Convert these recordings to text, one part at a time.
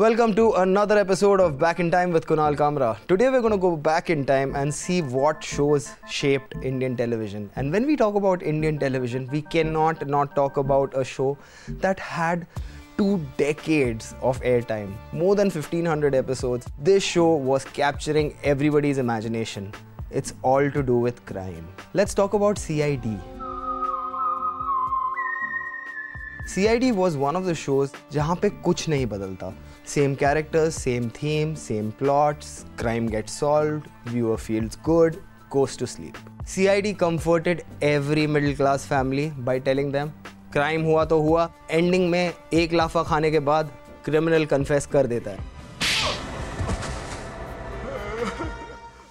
Welcome to another episode of Back in Time with Kunal Kamra. Today we're going to go back in time and see what shows shaped Indian television. And when we talk about Indian television, we cannot not talk about a show that had two decades of airtime, more than 1500 episodes. This show was capturing everybody's imagination. It's all to do with crime. Let's talk about CID. C I D was one of the shows जहाँ पे कुछ नहीं बदलता। Same character same theme same plot crime get solve viewer feels good cause to sleep C I D comforted every middle class family by telling them crime हुआ तो हुआ ending में एक लाफा खाने के बाद क्रिमिनल कन्फेस कर देता है.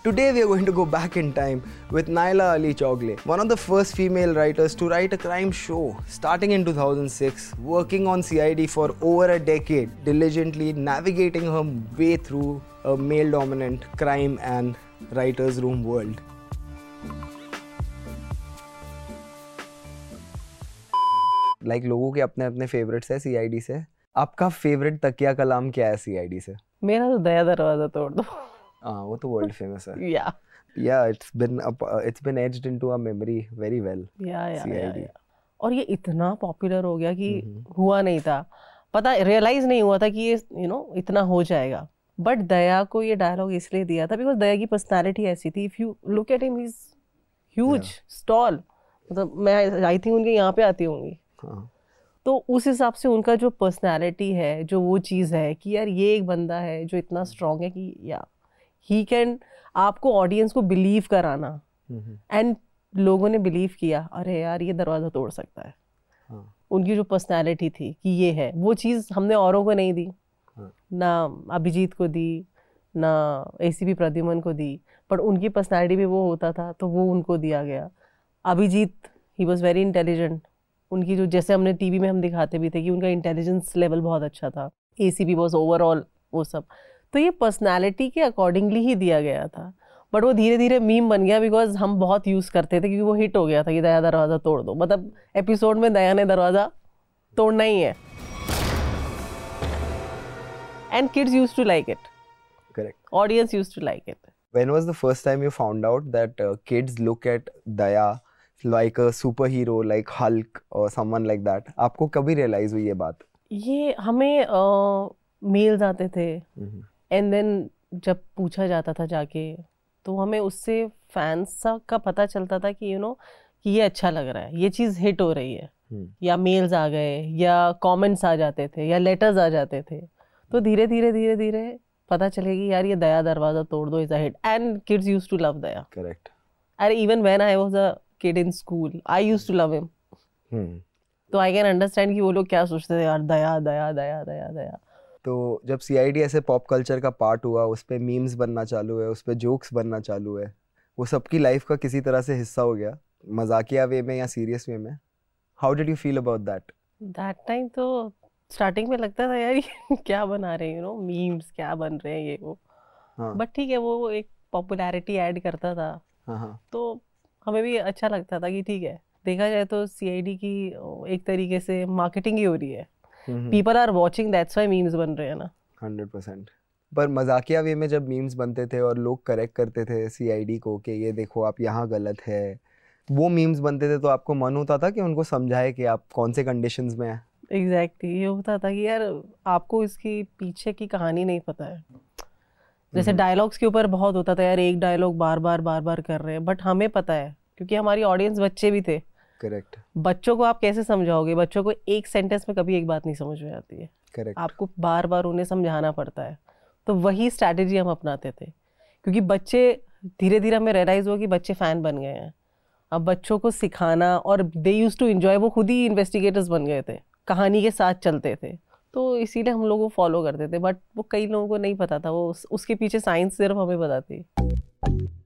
Today we are going to go back in time with Naila Ali Chogle, one of the first female writers to write a crime show, starting in 2006, working on CID for over a decade, diligently navigating her way through a male dominant crime and writer's room world. Like like, लोगों के अपने अपने favourites है CID से आपका favourite तकिया कलाम क्या है सीआईडी से मेरा तो दया दरवाजा तोड़ दो हाँ वो तो वर्ल्ड फ़ेमस है। या it's been up, uh, it's been etched into our memory very या या या और ये इतना पॉपुलर हो गया कि mm-hmm. हुआ नहीं था। पता रियलाइज़ नहीं हुआ था कि ये यू नो इतना हो जाएगा। बट दया को ये डायलॉग इसलिए दिया था बिकॉज़ दया की पर्सनालिटी ऐसी थी। If you look at him is huge stall मतलब मैं आई थिंक उनके यहाँ पे आती होंगी। हाँ. तो उस हिसाब से उनका जो पर्सनैलिटी है जो वो चीज़ है कि यार ये एक बंदा है जो इतना स्ट्रांग है कि या ही कैन आपको ऑडियंस को बिलीव कराना। एंड लोगों ने बिलीव किया अरे यार ये दरवाज़ा तोड़ सकता है। हाँ. उनकी जो पर्सनैलिटी थी कि ये है वो चीज़ हमने औरों को नहीं दी। हाँ. ना अभिजीत को दी ना ए सी प्रद्युमन को दी पर उनकी पर्सनैलिटी भी वो होता था तो वो उनको दिया गया। Abhijeet he was very intelligent उनकी जो जैसे हमने टीवी में हम दिखाते भी थे कि उनका इंटेलिजेंस लेवल बहुत अच्छा था। A C B was overall वो सब। तो ये पर्सनैलिटी के अकॉर्डिंगली ही दिया गया था। बट वो धीरे धीरे मीम बन गया बिकॉज़ हम बहुत यूज़ करते थे क्योंकि वो हिट हो गया था कि दया दरवाज़ा तोड़ दो। मतलब एपिसोड में दया ने दरवाज़ा तोड़ना ही है। And kids use to like it correct audience use to like it when was the first time you found out that uh, kids look at Daya like a superhero like Hulk or someone like that? आपको कभी realize हुई ये बात? ये हमें mails uh, आते थे। And then जब पूछा जाता था जाके तो हमें उससे फैंस का पता चलता था कि यू you नो know, कि ये अच्छा लग रहा है ये चीज़ हिट हो रही है। hmm. या मेल्स आ गए या कमेंट्स आ जाते थे या लेटर्स आ जाते थे। तो धीरे धीरे धीरे धीरे पता चलेगी यार ये दया दरवाज़ा तोड़ दो is a hit and kids use to love Daya. Correct अरे even when I was a kid in school I use to love him तो आई कैन अंडरस्टैंड कि वो लोग क्या सोचते थे यार दया दया दया दया दया। तो जब सी आई डी ऐसे पॉप कल्चर का पार्ट हुआ उस पर मीम्स बनना चालू है उस पर जोक्स बनना चालू है वो सबकी लाइफ का किसी तरह से हिस्सा हो गया मजाकिया वे में या सीरियस वे में? How did you feel about that that time तो स्टार्टिंग में लगता था यार ये क्या बना रहे हैं यू नो मीम्स क्या बन रहे हैं ये वो। हाँ. बट ठीक है वो एक पॉपुलैरिटी ऐड करता था। हाँ, हाँ. तो हमें भी अच्छा लगता था कि ठीक है देखा जाए तो CID की एक तरीके से मार्केटिंग ही हो रही है। People are watching that's why memes बन रहे हैं ना। Hundred percent. पर मजाकिया वे में जब मीम्स बनते थे और लोग करेक्ट करते थे सीआईडी को कि ये देखो आप यहाँ गलत है वो मीम्स बनते थे तो आपको मन होता था कि उनको समझाए कि आप कौन से कंडीशंस में हैं? Exactly exactly. ये होता था कि यार आपको इसकी पीछे की कहानी नहीं पता है। जैसे डायलॉग्स के ऊपर बहुत होता था यार एक डायलॉग बार बार बार बार कर रहे हैं बट हमें पता है क्योंकि हमारी ऑडियंस बच्चे भी थे। करेक्ट बच्चों को आप कैसे समझाओगे? बच्चों को एक सेंटेंस में कभी एक बात नहीं समझ में आती है। करेक्ट आपको बार बार उन्हें समझाना पड़ता है। तो वही स्ट्रैटेजी हम अपनाते थे। क्योंकि बच्चे धीरे धीरे हमें रियलाइज़ हुआ कि बच्चे फ़ैन बन गए हैं। अब बच्चों को सिखाना और दे यूज़ टू इन्जॉय वो खुद ही इन्वेस्टिगेटर्स बन गए थे। कहानी के साथ चलते थे। तो इसीलिए हम लोग वो फॉलो करते थे। बट वो कई लोगों को नहीं पता था। वो उस, उसके पीछे साइंस सिर्फ़ हमें थी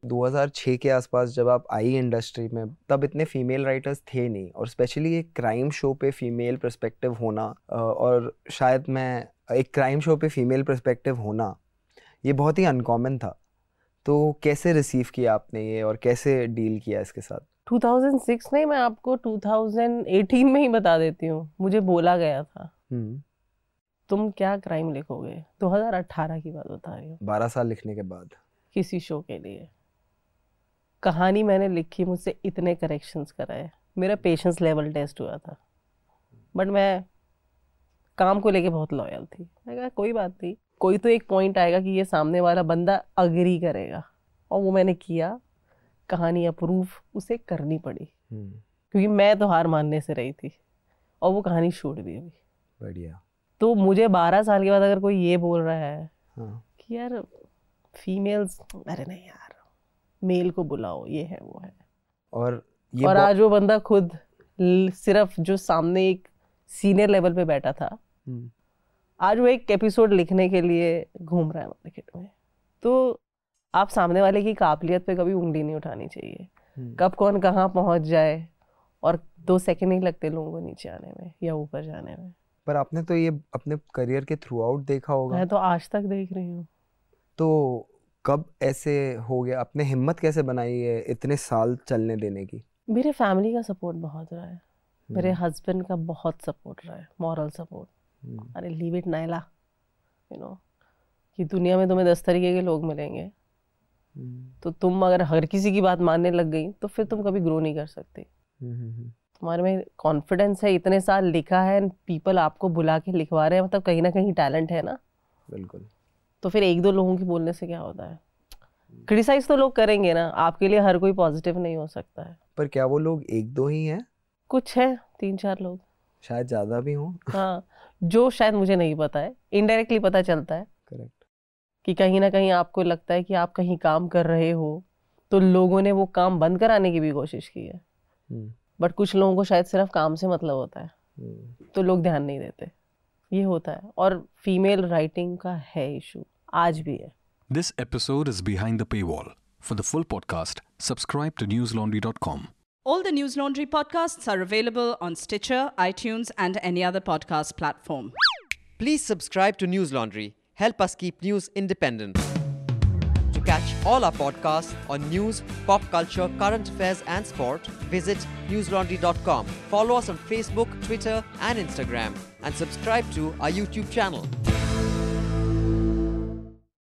2006 के आसपास जब आप आई इंडस्ट्री में तब इतने फीमेल राइटर्स थे नहीं और स्पेशली एक क्राइम शो पे फीमेल पर्सपेक्टिव होना और शायद मैं एक क्राइम शो पे फीमेल पर्सपेक्टिव होना ये बहुत ही अनकॉमन था। तो कैसे रिसीव किया आपने ये और कैसे डील किया इसके साथ? 2006 नहीं मैं आपको 2018 में ही बता देती हूँ। मुझे बोला गया था। हम्म। तुम क्या क्राइम लिखोगे? 2018 की बात बता रही हूँ। बारह साल लिखने के बाद। किसी शो के लिए। कहानी मैंने लिखी मुझसे इतने करेक्शंस कराए। मेरा पेशेंस लेवल टेस्ट हुआ था। बट मैं काम को लेके बहुत लॉयल थी। मैं कहा कोई बात नहीं। कोई तो एक पॉइंट आएगा कि ये सामने वाला बंदा अग्री करेगा। और वो मैंने किया। कहानी अप्रूव उसे करनी पड़ी। हम्म, क्योंकि मैं तो हार मानने से रही थी। और वो कहानी छूट दी अभी। बढ़िया। तो मुझे बारह साल के बाद अगर कोई ये बोल रहा है हाँ। कि यार फीमेल्स अरे नहीं यार। मेल को बुलाओ ये है वो है। और ये और आज वो बंदा खुद सिर्फ़ जो सामने एक सीनियर लेवल पे बैठा था। हम्म, आज वो एक एपिसोड लिखने के लिए घूम रहा है मार्केट में। तो आप सामने वाले की काबिलियत पे कभी उंगली नहीं उठानी चाहिए। हम्म, कब कौन कहाँ पहुँच जाए और दो सेकंड नहीं लगते लोगों को नीचे आने में या ऊपर जाने में। पर आपने तो ये अपने करियर के थ्रू आउट देखा होगा। मैं तो आज तक देख रही हूँ। तो कब ऐसे हो गया? आपने हिम्मत कैसे बनाई है इतने साल चलने देने की? मेरे फैमिली का सपोर्ट बहुत रहा है। मेरे हम्म, हस्बैंड का बहुत सपोर्ट रहा है मॉरल सपोर्ट हम्म, अरे leave it Naila you know कि दुनिया में तुम्हें दस तरीके के लोग मिलेंगे। हम्म, तो तुम अगर हर किसी की बात मानने लग गई तो फिर तुम कभी ग्रो नहीं कर सकती। तुम्हारे में कॉन्फिडेंस है इतने साल लिखा है पीपल आपको बुला के लिखवा रहे हैं मतलब कहीं ना कहीं टैलेंट है ना। बिल्कुल। तो फिर एक दो लोगों की बोलने से क्या होता है? क्रिटिसाइज तो लोग करेंगे ना आपके लिए हर कोई पॉजिटिव नहीं हो सकता है। पर क्या वो लोग एक दो ही हैं? कुछ है तीन चार लोग। शायद ज़्यादा भी हों। हाँ जो शायद मुझे नहीं पता है इनडायरेक्टली पता चलता है। करेक्ट कि कहीं ना कहीं आपको लगता है कि आप कहीं काम कर रहे हो तो लोगों ने वो काम बंद कराने की भी कोशिश की है। बट कुछ लोगों को शायद सिर्फ़ काम से मतलब होता है। तो लोग ध्यान नहीं देते। ये होता है। और फीमेल राइटिंग का है issue आज भी है This episode is behind the paywall. For the full podcast, subscribe to newslaundry.com. All the News Laundry podcasts are available on Stitcher, iTunes, and any other podcast platform. Please subscribe to News Laundry. Help us keep news independent. To catch all our podcasts on news, pop culture, current affairs, and sport, visit newslaundry.com. Follow us on Facebook, Twitter, and Instagram, and subscribe to our YouTube channel.